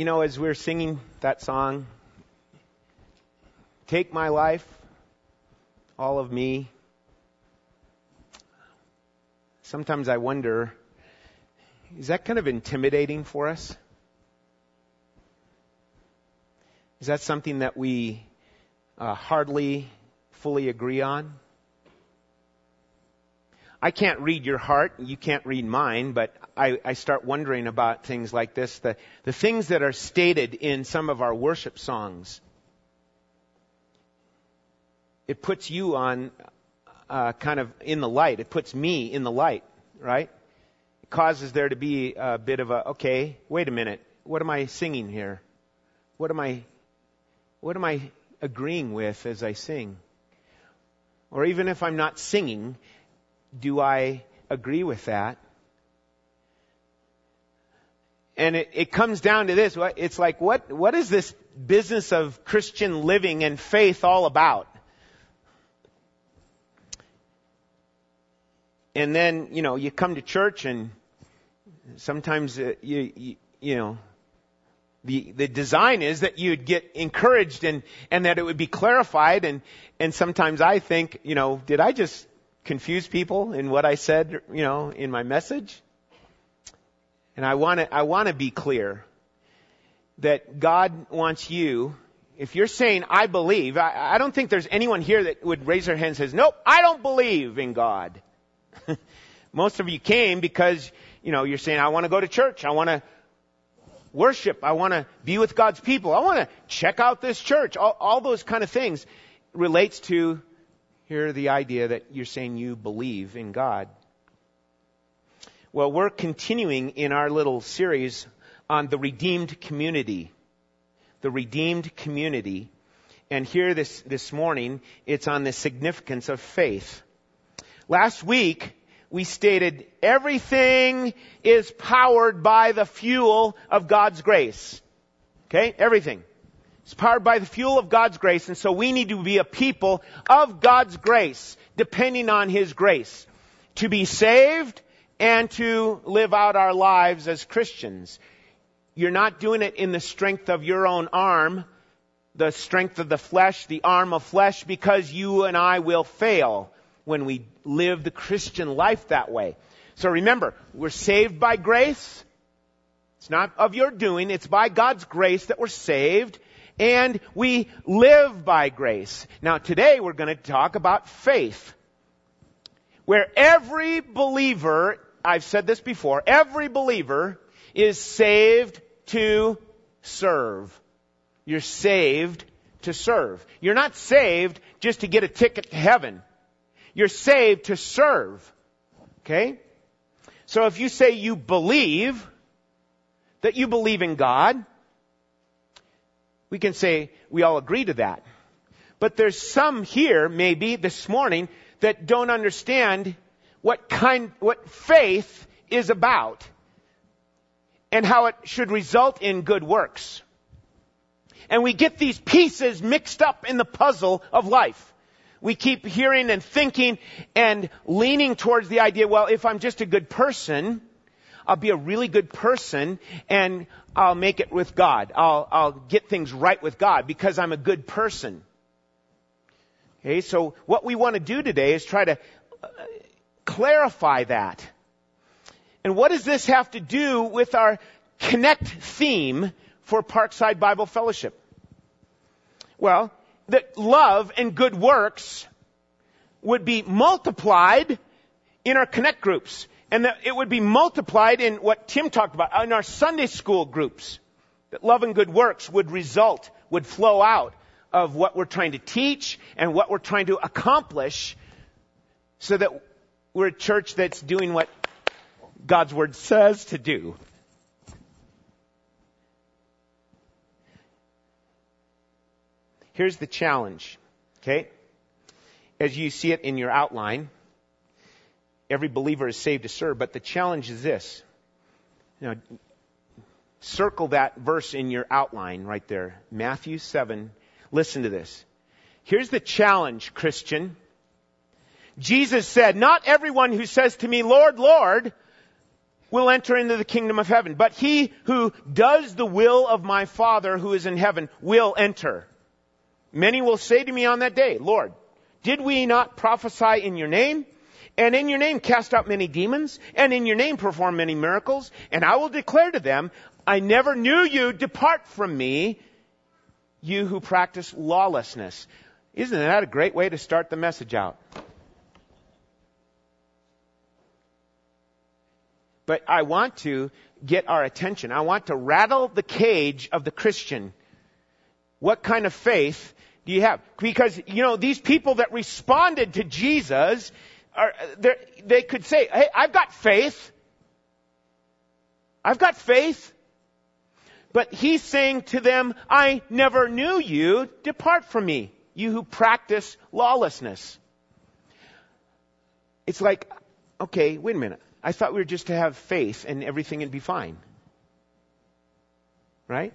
you know, as we we're singing that song, Take My Life, All of Me, sometimes I wonder, is that kind of intimidating for us? Is that something that we uh, hardly fully agree on? I can't read your heart, you can't read mine, but I, I start wondering about things like this. The, the things that are stated in some of our worship songs. It puts you on uh, kind of in the light. It puts me in the light, right? It causes there to be a bit of a, okay, wait a minute. What am I singing here? What am I, what am I agreeing with as I sing? Or even if I'm not singing, do I agree with that? And it, it comes down to this. It's like, what, what is this business of Christian living and faith all about? And then, you know, you come to church and sometimes uh, you, you, you know, the, the design is that you'd get encouraged and, and that it would be clarified and, and sometimes I think, you know, did I just confuse people in what I said, you know, in my message. And I want to, I want to be clear that God wants you, if you're saying, I believe, I, I don't think there's anyone here that would raise their hand and says, nope, I don't believe in God. Most of you came because, you know, you're saying, I want to go to church. I want to worship. I want to be with God's people. I want to check out this church. All, all those kind of things relates to here the idea that you're saying you believe in God. Well, we're continuing in our little series on the redeemed community. The redeemed community. And here this, this morning, it's on the significance of faith. Last week, we stated everything is powered by the fuel of God's grace. Okay? Everything. It's powered by the fuel of God's grace, and so we need to be a people of God's grace, depending on His grace, to be saved and to live out our lives as Christians. You're not doing it in the strength of your own arm, the strength of the flesh, the arm of flesh, because you and I will fail when we live the Christian life that way. So remember, we're saved by grace. It's not of your doing, it's by God's grace that we're saved and we live by grace. Now today we're going to talk about faith. Where every believer, I've said this before, every believer is saved to serve. You're saved to serve. You're not saved just to get a ticket to heaven. You're saved to serve. Okay? So if you say you believe, that you believe in God, we can say we all agree to that. But there's some here, maybe this morning, that don't understand what kind, what faith is about and how it should result in good works. And we get these pieces mixed up in the puzzle of life. We keep hearing and thinking and leaning towards the idea, well, if I'm just a good person, I'll be a really good person and I'll make it with God. I'll, I'll get things right with God because I'm a good person. Okay, so what we want to do today is try to uh, clarify that. And what does this have to do with our connect theme for Parkside Bible Fellowship? Well, that love and good works would be multiplied in our connect groups and that it would be multiplied in what Tim talked about in our Sunday school groups. That love and good works would result, would flow out of what we're trying to teach and what we're trying to accomplish so that we're a church that's doing what God's Word says to do. Here's the challenge, okay? As you see it in your outline, every believer is saved to serve, but the challenge is this. Now, circle that verse in your outline right there. Matthew 7. Listen to this. Here's the challenge, Christian. Jesus said, not everyone who says to me, Lord, Lord, will enter into the kingdom of heaven. But he who does the will of my Father who is in heaven will enter. Many will say to me on that day, Lord, did we not prophesy in your name? And in your name cast out many demons? And in your name perform many miracles? And I will declare to them, I never knew you. Depart from me, you who practice lawlessness. Isn't that a great way to start the message out? But I want to get our attention. I want to rattle the cage of the Christian. What kind of faith do you have? Because, you know, these people that responded to Jesus, are, they could say, hey, I've got faith. I've got faith. But he's saying to them, I never knew you. Depart from me, you who practice lawlessness. It's like, okay, wait a minute. I thought we were just to have faith and everything would be fine. Right?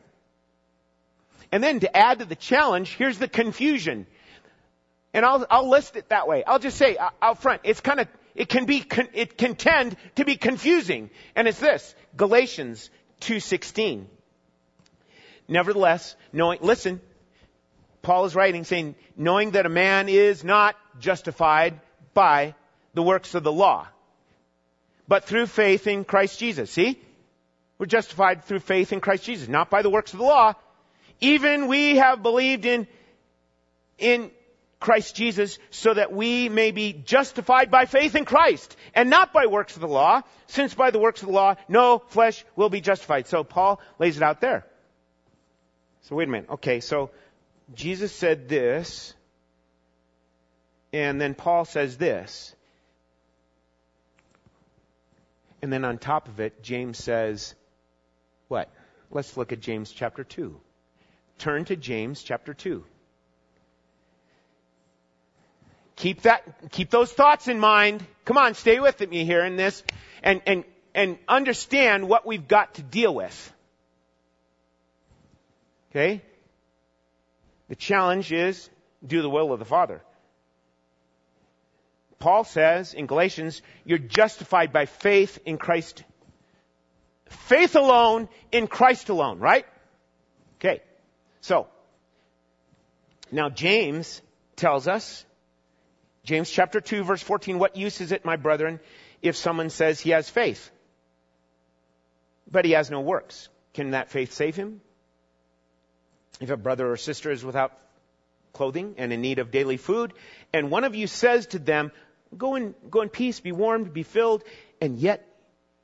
And then to add to the challenge, here's the confusion. And I'll, I'll list it that way. I'll just say uh, out front, it's kind of, it can be, it can tend to be confusing. And it's this, Galatians 2.16. Nevertheless, knowing, listen, Paul is writing saying, knowing that a man is not justified by the works of the law, but through faith in Christ Jesus. See? We're justified through faith in Christ Jesus, not by the works of the law, even we have believed in, in Christ Jesus so that we may be justified by faith in Christ and not by works of the law, since by the works of the law no flesh will be justified. So Paul lays it out there. So wait a minute. Okay, so Jesus said this, and then Paul says this. And then on top of it, James says, what? Let's look at James chapter 2 turn to James chapter 2. Keep that, keep those thoughts in mind. Come on, stay with me here in this and, and, and understand what we've got to deal with. Okay? The challenge is do the will of the Father. Paul says in Galatians, you're justified by faith in Christ. Faith alone in Christ alone, right? Okay. So, now James tells us, James chapter 2 verse 14, what use is it, my brethren, if someone says he has faith, but he has no works? Can that faith save him? If a brother or sister is without clothing and in need of daily food, and one of you says to them, go in, go in peace, be warmed, be filled, and yet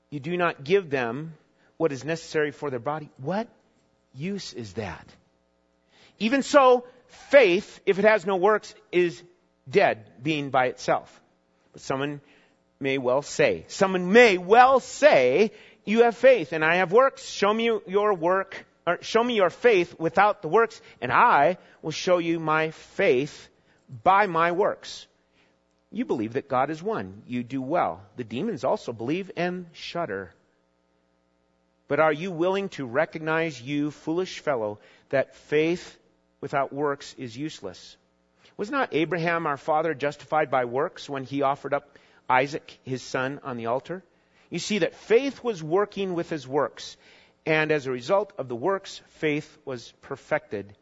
you do not give them what is necessary for their body, what use is that? Even so, faith, if it has no works, is dead, being by itself. But someone may well say, someone may well say, you have faith and I have works. Show me your work, or show me your faith without the works, and I will show you my faith by my works. You believe that God is one. You do well. The demons also believe and shudder. But are you willing to recognize, you foolish fellow, that faith without works is useless. Was not Abraham our father justified by works when he offered up Isaac, his son, on the altar? You see that faith was working with his works, and as a result of the works, faith was perfected.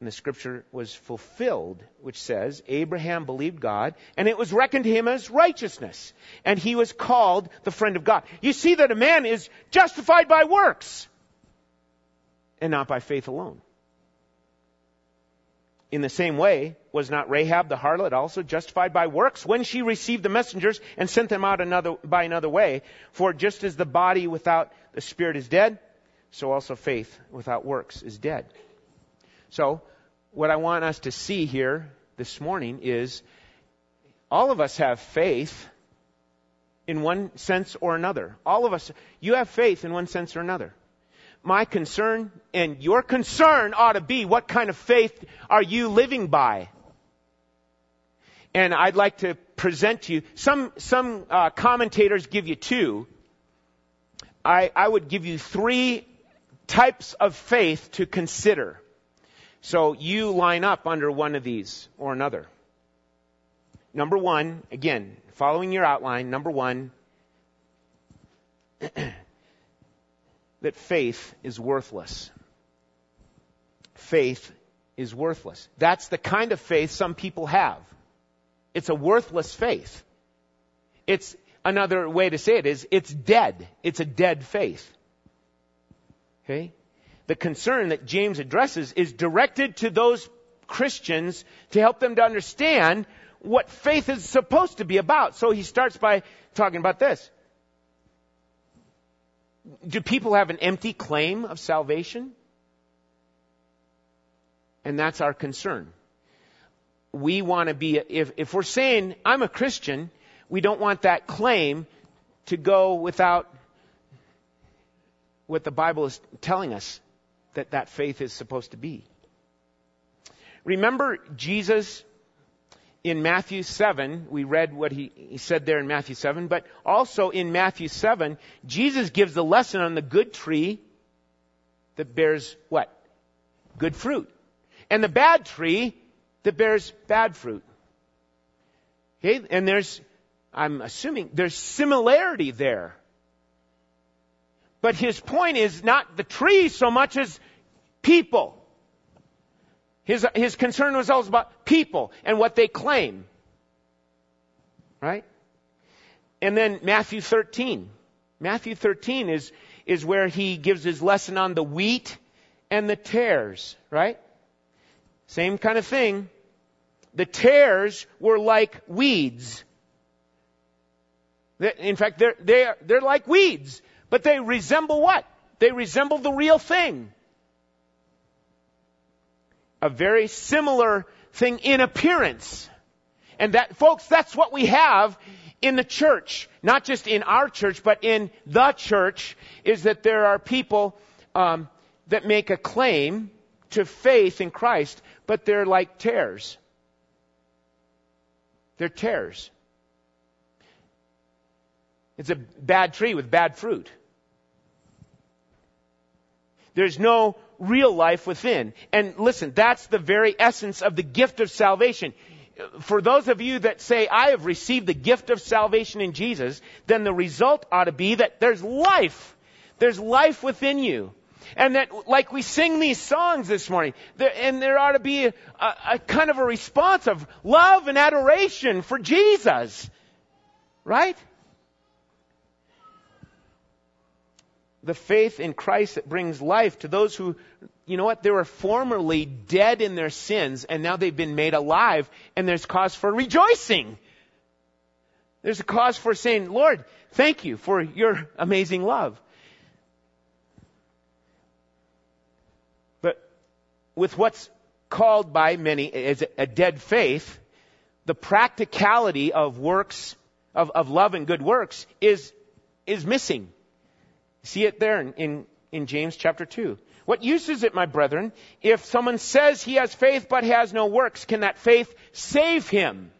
And the scripture was fulfilled, which says, Abraham believed God, and it was reckoned to him as righteousness. And he was called the friend of God. You see that a man is justified by works, and not by faith alone. In the same way, was not Rahab the harlot also justified by works when she received the messengers and sent them out another, by another way? For just as the body without the spirit is dead, so also faith without works is dead. So, what I want us to see here this morning is all of us have faith in one sense or another. All of us, you have faith in one sense or another my concern and your concern ought to be what kind of faith are you living by? And I'd like to present to you some some uh, commentators give you two. I, I would give you three types of faith to consider. So you line up under one of these or another. Number one, again, following your outline, number one, that faith is worthless. Faith is worthless. That's the kind of faith some people have. It's a worthless faith. It's another way to say it is it's dead. It's a dead faith. Okay? The concern that James addresses is directed to those Christians to help them to understand what faith is supposed to be about. So he starts by talking about this. Do people have an empty claim of salvation? And that's our concern. We want to be, if, if we're saying, I'm a Christian, we don't want that claim to go without what the Bible is telling us that that faith is supposed to be. Remember Jesus in Matthew 7, we read what he, he, said there in Matthew 7, but also in Matthew 7, Jesus gives the lesson on the good tree that bears what? Good fruit. And the bad tree that bears bad fruit. Okay? And there's, I'm assuming, there's similarity there. But his point is not the tree so much as people. His, his concern was always about people and what they claim. Right? And then Matthew 13. Matthew 13 is, is where he gives his lesson on the wheat and the tares, right? Same kind of thing. The tares were like weeds. In fact, they're, they're, they're like weeds, but they resemble what? They resemble the real thing a very similar thing in appearance. And that, folks, that's what we have in the church. Not just in our church, but in the church, is that there are people um, that make a claim to faith in Christ, but they're like tares. They're tares. It's a bad tree with bad fruit. There's no real life within. And listen, that's the very essence of the gift of salvation. For those of you that say, I have received the gift of salvation in Jesus, then the result ought to be that there's life. There's life within you. And that, like we sing these songs this morning, there, and there ought to be a, a, kind of a response of love and adoration for Jesus. Right? The faith in Christ that brings life to those who, you know what, they were formerly dead in their sins and now they've been made alive and there's cause for rejoicing. There's a cause for saying, Lord, thank you for your amazing love. But with what's called by many as a dead faith, the practicality of works, of, of love and good works is, is missing. See it there in, in, in James chapter 2. What use is it, my brethren, if someone says he has faith but has no works? Can that faith save him?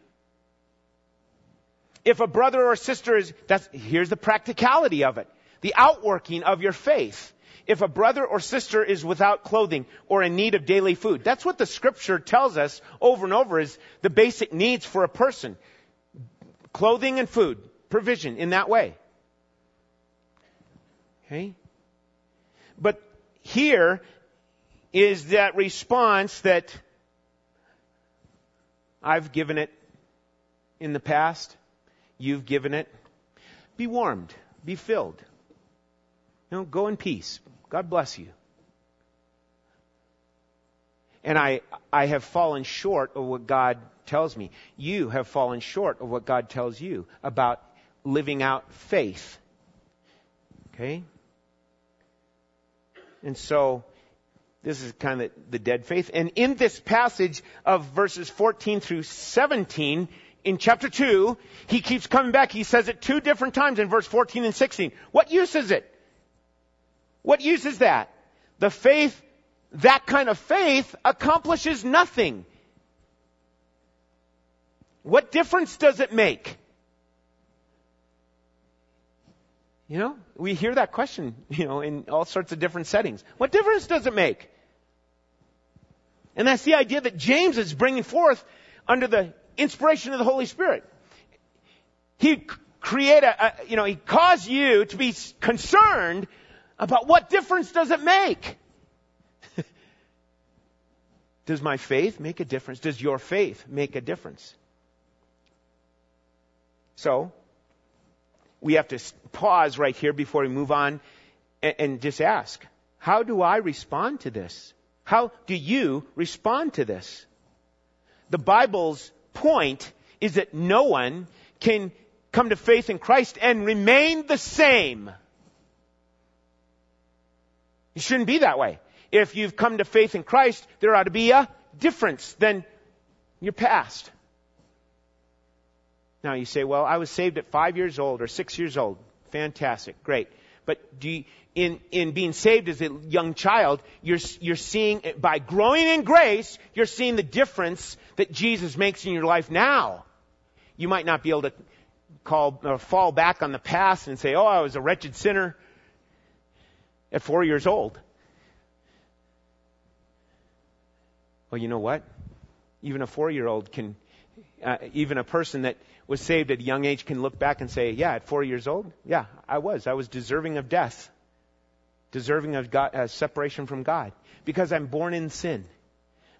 If a brother or sister is, that's, here's the practicality of it. The outworking of your faith. If a brother or sister is without clothing or in need of daily food, that's what the scripture tells us over and over is the basic needs for a person. Clothing and food, provision in that way. Okay? But here is that response that I've given it in the past. You've given it. Be warmed. Be filled. You know, go in peace. God bless you. And I, I have fallen short of what God tells me. You have fallen short of what God tells you about living out faith. Okay? And so, this is kind of the dead faith. And in this passage of verses 14 through 17, in chapter 2, he keeps coming back. He says it two different times in verse 14 and 16. What use is it? What use is that? The faith, that kind of faith accomplishes nothing. What difference does it make? You know, we hear that question, you know, in all sorts of different settings. What difference does it make? And that's the idea that James is bringing forth under the inspiration of the Holy Spirit. He create a, a you know, he caused you to be concerned about what difference does it make? does my faith make a difference? Does your faith make a difference? So, we have to pause right here before we move on and, and just ask, how do I respond to this? How do you respond to this? The Bible's point is that no one can come to faith in Christ and remain the same. It shouldn't be that way. If you've come to faith in Christ, there ought to be a difference than your past. Now you say, well, I was saved at five years old or six years old. Fantastic. Great. But you, in, in being saved as a young child, you're, you're seeing, by growing in grace, you're seeing the difference that Jesus makes in your life now. You might not be able to call, or fall back on the past and say, oh, I was a wretched sinner at four years old. Well, you know what? Even a four year old can, uh, even a person that was saved at a young age can look back and say, yeah, at four years old, yeah, I was. I was deserving of death, deserving of God, uh, separation from God, because I'm born in sin.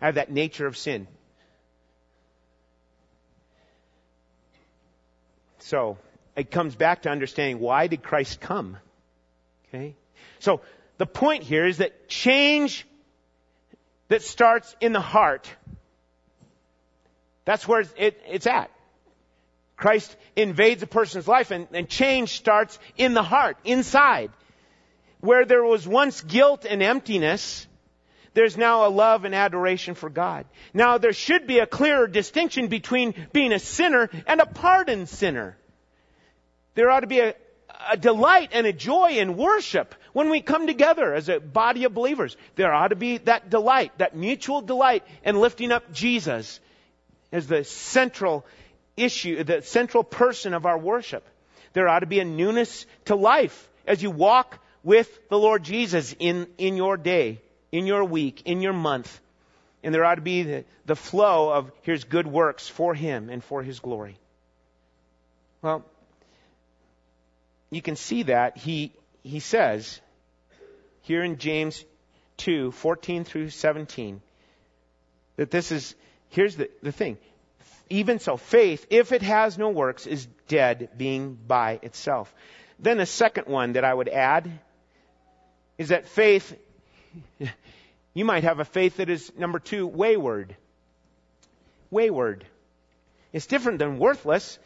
I have that nature of sin. So, it comes back to understanding why did Christ come? Okay? So, the point here is that change that starts in the heart, that's where it, it's at. Christ invades a person's life and, and change starts in the heart, inside. Where there was once guilt and emptiness, there's now a love and adoration for God. Now there should be a clearer distinction between being a sinner and a pardoned sinner. There ought to be a, a delight and a joy in worship when we come together as a body of believers. There ought to be that delight, that mutual delight in lifting up Jesus as the central issue, the central person of our worship. There ought to be a newness to life as you walk with the Lord Jesus in, in your day, in your week, in your month. And there ought to be the, the flow of here's good works for Him and for His glory. Well, you can see that he, he says here in James 2, 14 through 17, that this is, here's the, the thing. Even so, faith, if it has no works, is dead, being by itself. Then the second one that I would add is that faith, you might have a faith that is, number two, wayward. Wayward. It's different than worthless.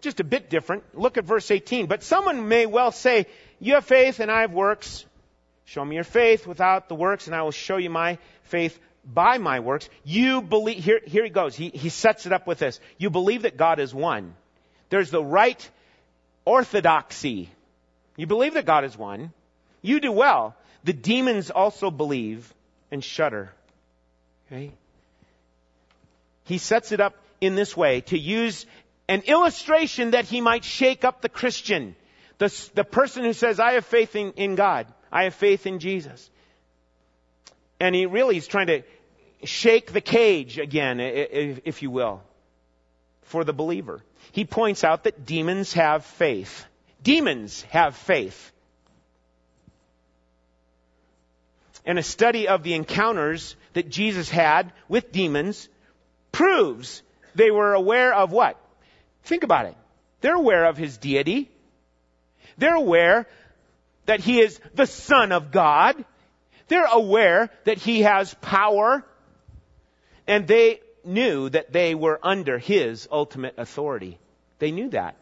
Just a bit different. Look at verse 18. But someone may well say, You have faith and I have works. Show me your faith without the works, and I will show you my faith by my works, you believe, here, here he goes. He, he sets it up with this. You believe that God is one. There's the right orthodoxy. You believe that God is one. You do well. The demons also believe and shudder. Okay? He sets it up in this way to use an illustration that he might shake up the Christian. The, the person who says, I have faith in, in God. I have faith in Jesus and he really is trying to shake the cage again, if you will, for the believer. He points out that demons have faith. Demons have faith. And a study of the encounters that Jesus had with demons proves they were aware of what? Think about it. They're aware of his deity. They're aware that he is the Son of God. They're aware that he has power and they knew that they were under his ultimate authority. They knew that.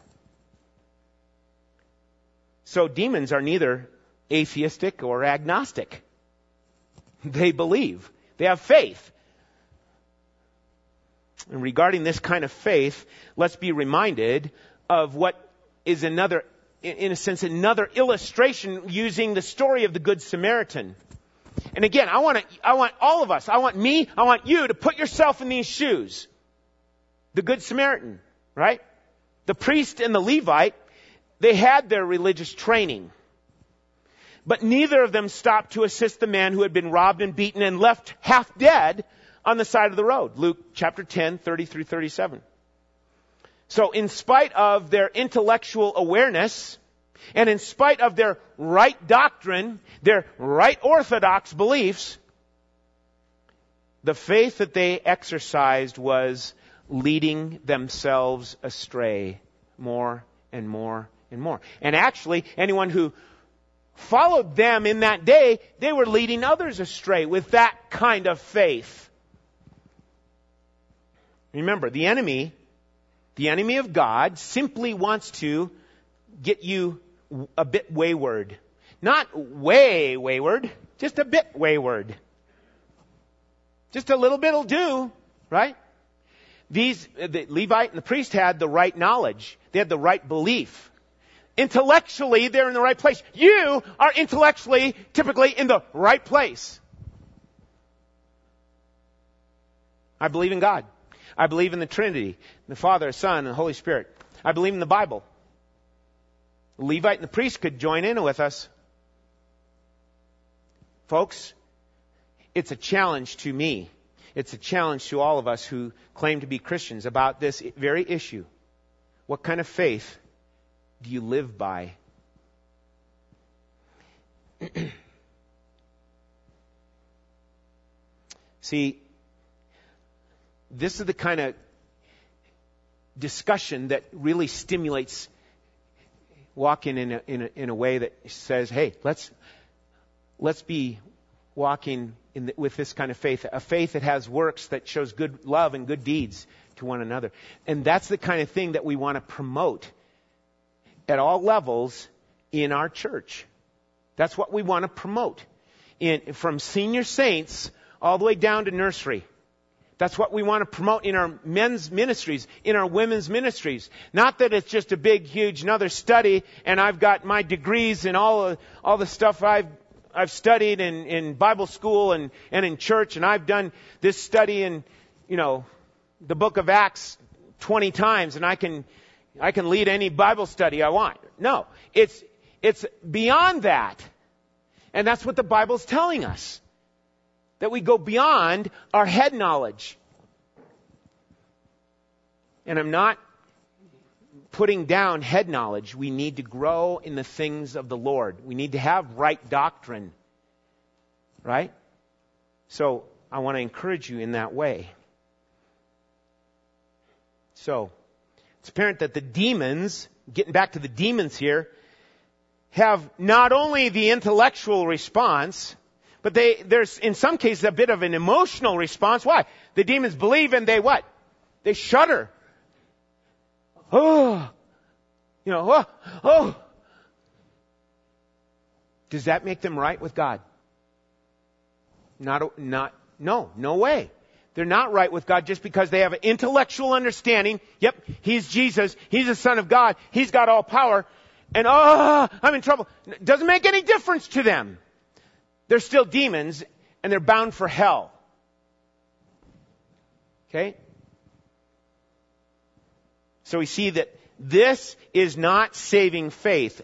So demons are neither atheistic or agnostic. They believe. They have faith. And regarding this kind of faith, let's be reminded of what is another, in a sense, another illustration using the story of the Good Samaritan. And again, I want to, I want all of us, I want me, I want you to put yourself in these shoes. The Good Samaritan, right? The priest and the Levite, they had their religious training. But neither of them stopped to assist the man who had been robbed and beaten and left half dead on the side of the road. Luke chapter 10, 30 through 37. So in spite of their intellectual awareness, and in spite of their right doctrine, their right orthodox beliefs, the faith that they exercised was leading themselves astray more and more and more. And actually, anyone who followed them in that day, they were leading others astray with that kind of faith. Remember, the enemy, the enemy of God, simply wants to get you a bit wayward. Not way wayward, just a bit wayward. Just a little bit'll do, right? These, uh, the Levite and the priest had the right knowledge. They had the right belief. Intellectually, they're in the right place. You are intellectually, typically, in the right place. I believe in God. I believe in the Trinity, the Father, Son, and the Holy Spirit. I believe in the Bible. Levite and the priest could join in with us. Folks, it's a challenge to me. It's a challenge to all of us who claim to be Christians about this very issue. What kind of faith do you live by? See, this is the kind of discussion that really stimulates walking in a, in a, in a way that says, hey, let's, let's be walking the, with this kind of faith, a faith that has works that shows good love and good deeds to one another. And that's the kind of thing that we want to promote at all levels in our church. That's what we want to promote. In, from senior saints all the way down to nursery. That's what we want to promote in our men's ministries, in our women's ministries. Not that it's just a big, huge, another study, and I've got my degrees and all, all the stuff I've I've studied in, in Bible school and, and in church, and I've done this study in, you know, the book of Acts 20 times, and I can, I can lead any Bible study I want. No. It's, it's beyond that. And that's what the Bible's telling us. That we go beyond our head knowledge. And I'm not putting down head knowledge. We need to grow in the things of the Lord. We need to have right doctrine. Right? So, I want to encourage you in that way. So, it's apparent that the demons, getting back to the demons here, have not only the intellectual response, but they, there's in some cases a bit of an emotional response. Why? The demons believe and they what? They shudder oh, you know, oh, oh. Does that make them right with God? Not, not, no, no way. They're not right with God just because they have an intellectual understanding. Yep, He's Jesus. He's the Son of God. He's got all power. And, oh, I'm in trouble. Doesn't make any difference to them. They're still demons and they're bound for hell. Okay? So we see that this is not saving faith,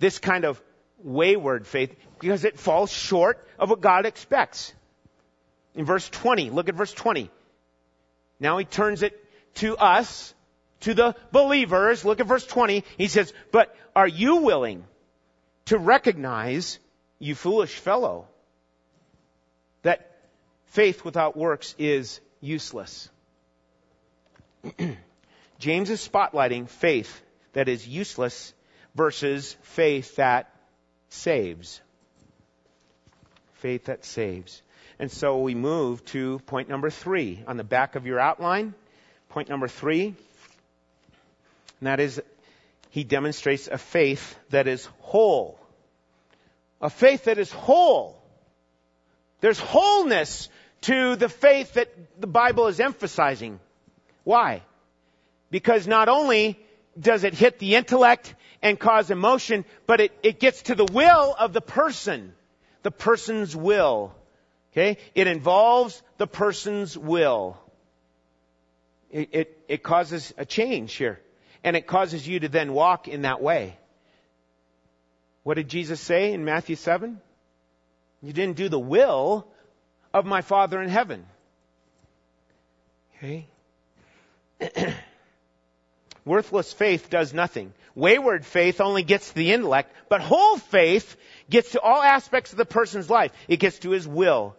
this kind of wayward faith, because it falls short of what God expects. In verse 20, look at verse 20. Now he turns it to us, to the believers. Look at verse 20. He says, But are you willing to recognize, you foolish fellow, that faith without works is useless? James is spotlighting faith that is useless versus faith that saves. Faith that saves. And so we move to point number three on the back of your outline. Point number three, and that is he demonstrates a faith that is whole. A faith that is whole. There's wholeness to the faith that the Bible is emphasizing. Why? Because not only does it hit the intellect and cause emotion, but it, it gets to the will of the person. The person's will. Okay? It involves the person's will. It, it, it causes a change here. And it causes you to then walk in that way. What did Jesus say in Matthew 7? You didn't do the will of my Father in heaven. Okay? Worthless faith does nothing. Wayward faith only gets to the intellect, but whole faith gets to all aspects of the person's life. It gets to his will.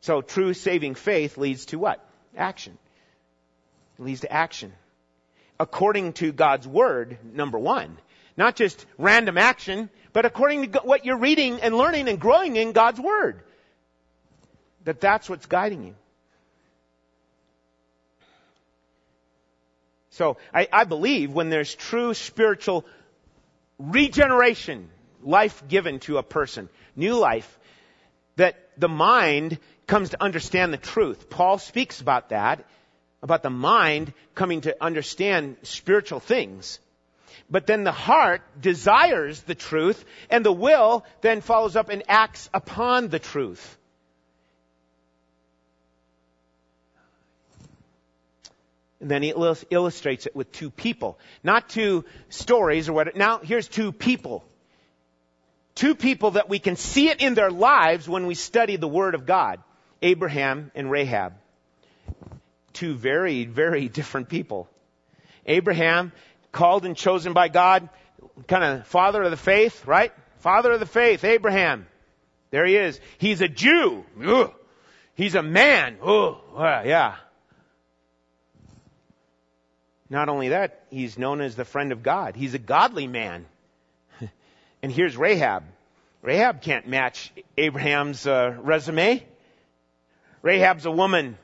So true saving faith leads to what? Action. It leads to action. According to God's Word, number one. Not just random action, but according to what you're reading and learning and growing in God's Word. That that's what's guiding you. So I, I believe when there's true spiritual regeneration, life given to a person, new life, that the mind comes to understand the truth. Paul speaks about that, about the mind coming to understand spiritual things. But then the heart desires the truth, and the will then follows up and acts upon the truth. And then he illustrates it with two people. Not two stories or what. Now, here's two people. Two people that we can see it in their lives when we study the Word of God. Abraham and Rahab. Two very, very different people. Abraham, called and chosen by God, kind of father of the faith, right? Father of the faith, Abraham. There he is. He's a Jew. Ugh. He's a man. Oh, yeah. Not only that, he's known as the friend of God. He's a godly man. and here's Rahab. Rahab can't match Abraham's uh, resume. Rahab's a woman.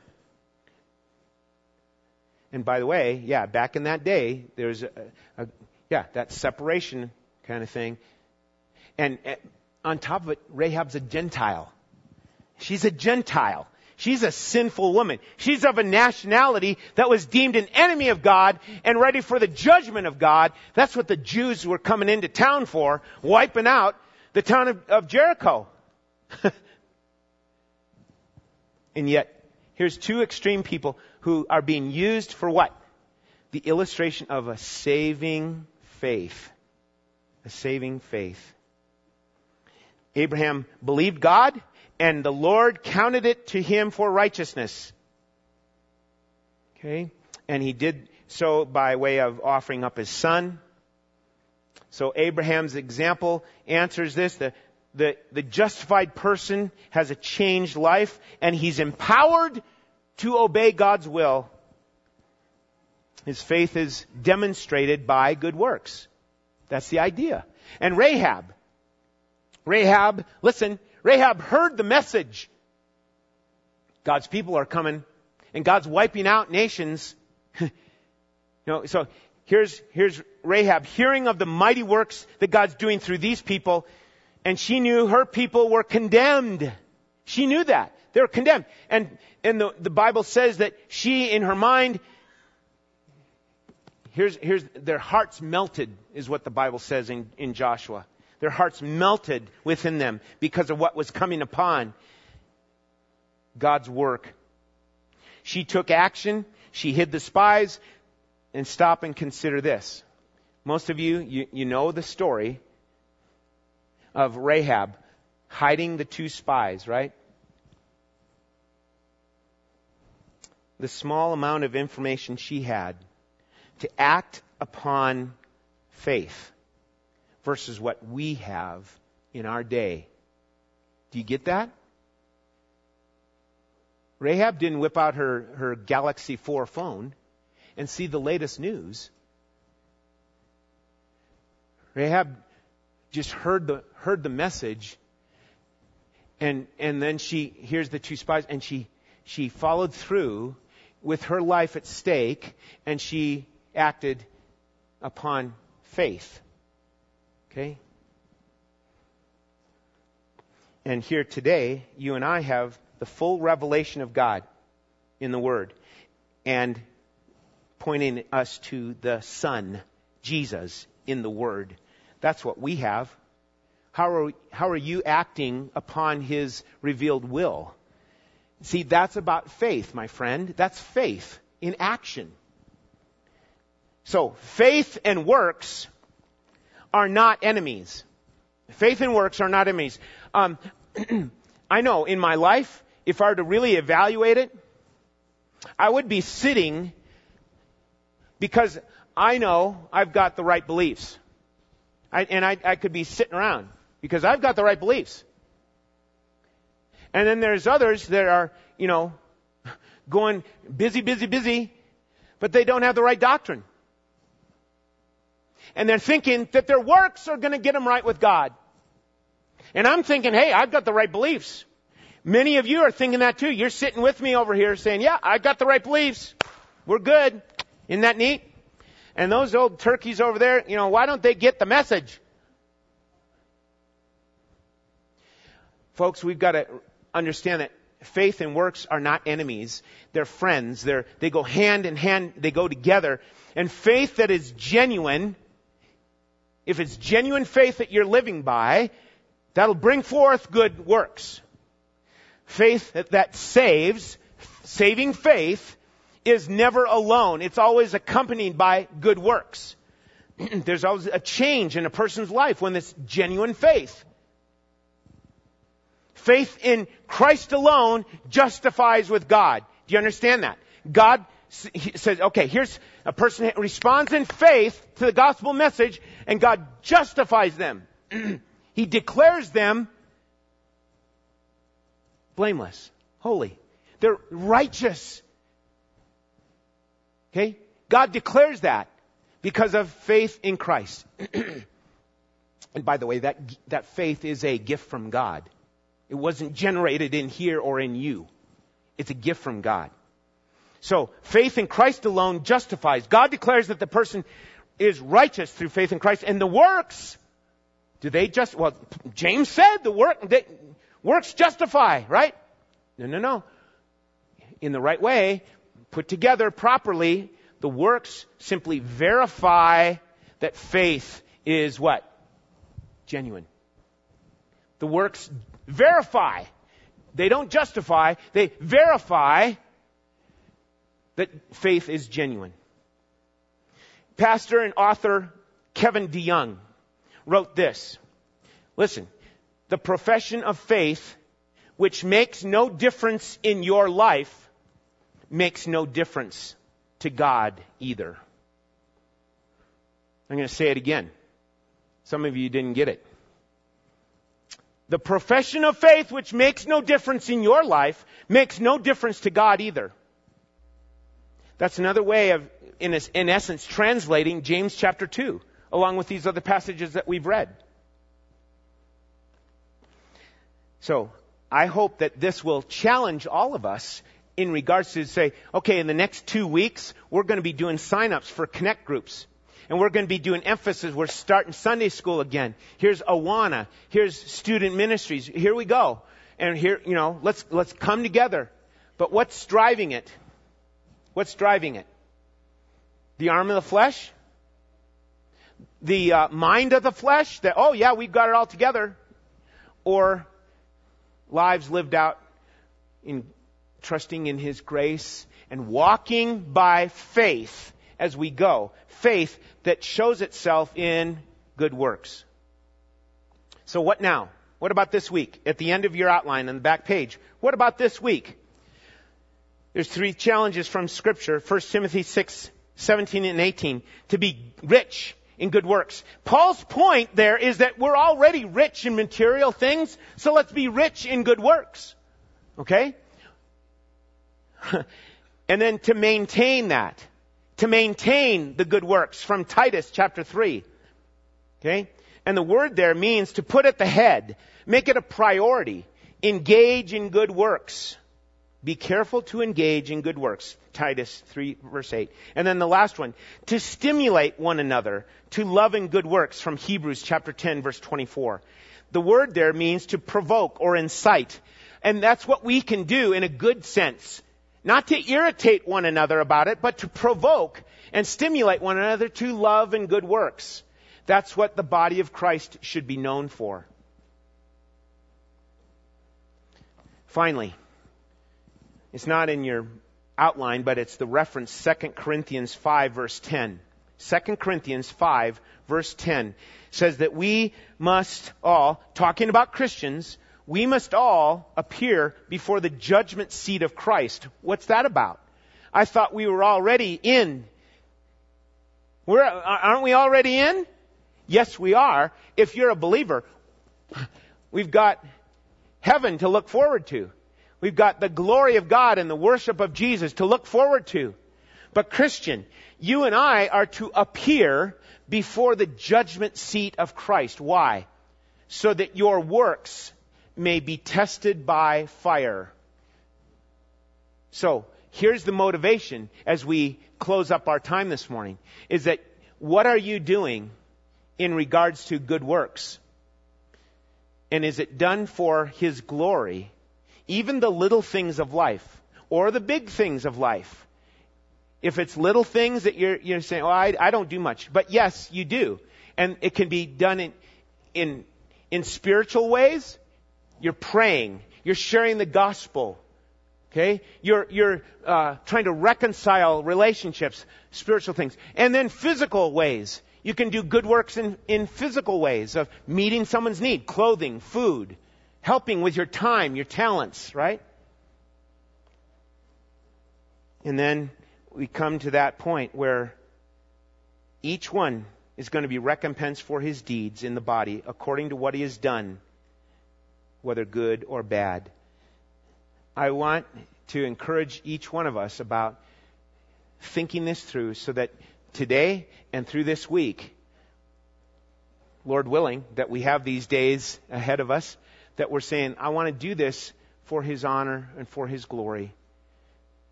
And by the way, yeah, back in that day, there's a, a yeah, that separation kind of thing. And uh, on top of it, Rahab's a Gentile. She's a Gentile. She's a sinful woman. She's of a nationality that was deemed an enemy of God and ready for the judgment of God. That's what the Jews were coming into town for, wiping out the town of, of Jericho. and yet, here's two extreme people who are being used for what? The illustration of a saving faith. A saving faith. Abraham believed God and the Lord counted it to him for righteousness. Okay? And he did so by way of offering up his son. So Abraham's example answers this. The, the, the justified person has a changed life and he's empowered to obey God's will. His faith is demonstrated by good works. That's the idea. And Rahab. Rahab, listen, Rahab heard the message. God's people are coming and God's wiping out nations. you know, so here's, here's Rahab hearing of the mighty works that God's doing through these people and she knew her people were condemned. She knew that. They were condemned. And, and the, the Bible says that she, in her mind, here's, here's, their hearts melted, is what the Bible says in, in Joshua. Their hearts melted within them because of what was coming upon God's work. She took action. She hid the spies. And stop and consider this. Most of you, you, you know the story of Rahab hiding the two spies, right? The small amount of information she had to act upon faith versus what we have in our day. Do you get that? Rahab didn't whip out her, her Galaxy 4 phone and see the latest news. Rahab just heard the, heard the message and, and then she hears the two spies and she, she followed through with her life at stake and she acted upon faith. Okay? And here today, you and I have the full revelation of God in the Word and pointing us to the Son, Jesus, in the Word. That's what we have. How are, how are you acting upon His revealed will? See, that's about faith, my friend. That's faith in action. So, faith and works are not enemies. Faith and works are not enemies. Um, I know in my life, if I were to really evaluate it, I would be sitting because I know I've got the right beliefs. I, and I, I could be sitting around because I've got the right beliefs. And then there's others that are, you know, going busy, busy, busy, but they don't have the right doctrine. And they're thinking that their works are going to get them right with God. And I'm thinking, hey, I've got the right beliefs. Many of you are thinking that too. You're sitting with me over here saying, yeah, I've got the right beliefs. We're good. Isn't that neat? And those old turkeys over there, you know, why don't they get the message? Folks, we've got to understand that faith and works are not enemies. They're friends. They're, they go hand in hand. They go together. And faith that is genuine, if it's genuine faith that you're living by, that'll bring forth good works. Faith that, saves, saving faith, is never alone. It's always accompanied by good works. There's always a change in a person's life when it's genuine faith. Faith in Christ alone justifies with God. Do you understand that? God says, okay, here's a person responds in faith to the gospel message and God justifies them. he declares them blameless, holy. They're righteous. Okay? God declares that because of faith in Christ. and by the way, that, that faith is a gift from God. It wasn't generated in here or in you. It's a gift from God. So, faith in Christ alone justifies. God declares that the person is righteous through faith in Christ. And the works, do they just, well, James said the work, they, Works justify, right? No, no, no. In the right way, put together properly, the works simply verify that faith is what? Genuine. The works verify. They don't justify, they verify that faith is genuine. Pastor and author Kevin DeYoung wrote this. Listen, the profession of faith, which makes no difference in your life, makes no difference to God either. I'm going to say it again. Some of you didn't get it. The profession of faith, which makes no difference in your life, makes no difference to God either. That's another way of, in, in essence, translating James chapter 2, along with these other passages that we've read. So I hope that this will challenge all of us in regards to say, okay, in the next two weeks, we're going to be doing sign-ups for connect groups. And we're going to be doing emphasis. We're starting Sunday school again. Here's Awana. Here's student ministries. Here we go. And here, you know, let's, let's come together. But what's driving it? What's driving it? The arm of the flesh? The uh, mind of the flesh? That, oh yeah, we've got it all together. Or lives lived out in trusting in His grace and walking by faith as we go. Faith that shows itself in good works. So what now? What about this week? At the end of your outline on the back page. What about this week? There's three challenges from scripture. 1 Timothy 6, 17 and 18. To be rich in good works. Paul's point there is that we're already rich in material things, so let's be rich in good works. Okay? and then to maintain that, to maintain the good works from Titus chapter 3. Okay? And the word there means to put at the head, make it a priority, engage in good works. Be careful to engage in good works. Titus 3 verse 8. And then the last one, to stimulate one another to love and good works from Hebrews chapter 10 verse 24. The word there means to provoke or incite. And that's what we can do in a good sense. Not to irritate one another about it, but to provoke and stimulate one another to love and good works. That's what the body of Christ should be known for. Finally, it's not in your outline, but it's the reference 2 Corinthians 5 verse 10. 2 Corinthians 5 verse 10 says that we must all, talking about Christians, we must all appear before the judgment seat of Christ. What's that about? I thought we were already in We're, aren't we already in? Yes, we are. If you're a believer, we've got heaven to look forward to. We've got the glory of God and the worship of Jesus to look forward to. But Christian, you and I are to appear before the judgment seat of Christ. Why? So that your works may be tested by fire. So, here's the motivation as we close up our time this morning is that what are you doing in regards to good works? And is it done for His glory? Even the little things of life or the big things of life. If it's little things that you're, you're saying, oh, I, I don't do much. But yes, you do. And it can be done in, in, in spiritual ways. You're praying. You're sharing the gospel. Okay? You're, you're uh, trying to reconcile relationships, spiritual things. And then physical ways. You can do good works in, in physical ways of meeting someone's need, clothing, food, helping with your time, your talents, right? And then we come to that point where each one is going to be recompensed for his deeds in the body according to what he has done, whether good or bad. I want to encourage each one of us about thinking this through so that today and through this week, Lord willing, that we have these days ahead of us, that we're saying, I want to do this for His honor and for His glory.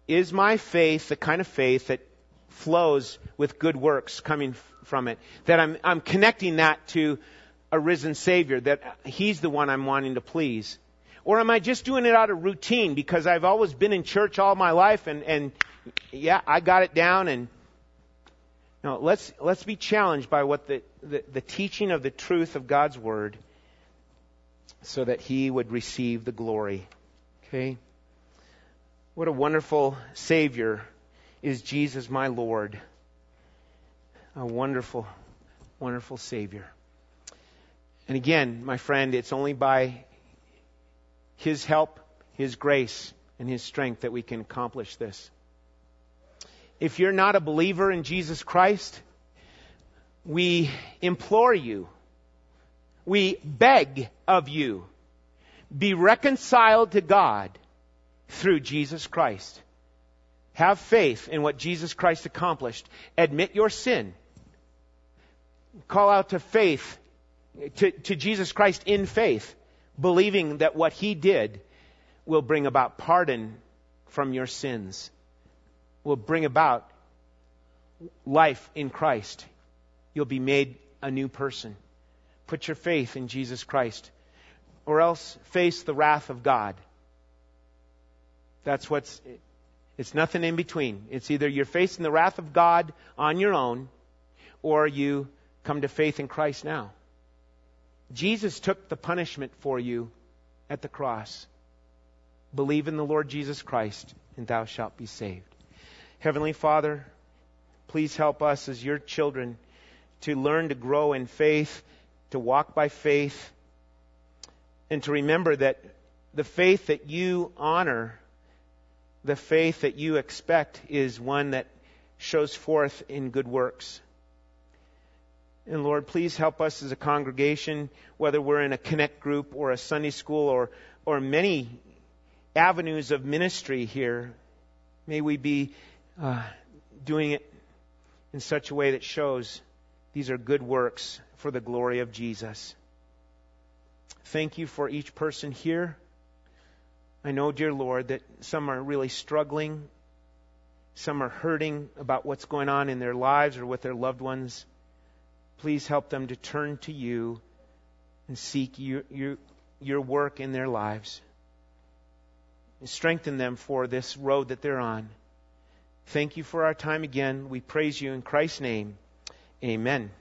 Is my faith the kind of faith that flows with good works coming from it? That I'm, I'm connecting that to a risen Savior, that He's the one I'm wanting to please? Or am I just doing it out of routine because I've always been in church all my life and, and yeah, I got it down and no, let's let's be challenged by what the, the, the teaching of the truth of God's word so that he would receive the glory. Okay? What a wonderful Savior is Jesus my Lord. A wonderful, wonderful Savior. And again, my friend, it's only by his help, His grace, and His strength that we can accomplish this. If you're not a believer in Jesus Christ, we implore you, we beg of you, be reconciled to God through Jesus Christ. Have faith in what Jesus Christ accomplished. Admit your sin. Call out to faith, to, to Jesus Christ in faith believing that what he did will bring about pardon from your sins, will bring about life in Christ. You'll be made a new person. Put your faith in Jesus Christ, or else face the wrath of God. That's what's, it's nothing in between. It's either you're facing the wrath of God on your own, or you come to faith in Christ now. Jesus took the punishment for you at the cross. Believe in the Lord Jesus Christ, and thou shalt be saved. Heavenly Father, please help us as your children to learn to grow in faith, to walk by faith, and to remember that the faith that you honor, the faith that you expect, is one that shows forth in good works. And Lord, please help us as a congregation, whether we're in a connect group or a Sunday school or, or many avenues of ministry here. May we be uh, doing it in such a way that shows these are good works for the glory of Jesus. Thank you for each person here. I know, dear Lord, that some are really struggling. Some are hurting about what's going on in their lives or with their loved ones. Please help them to turn to you and seek your, your, your work in their lives. And strengthen them for this road that they're on. Thank you for our time again. We praise you in Christ's name. Amen.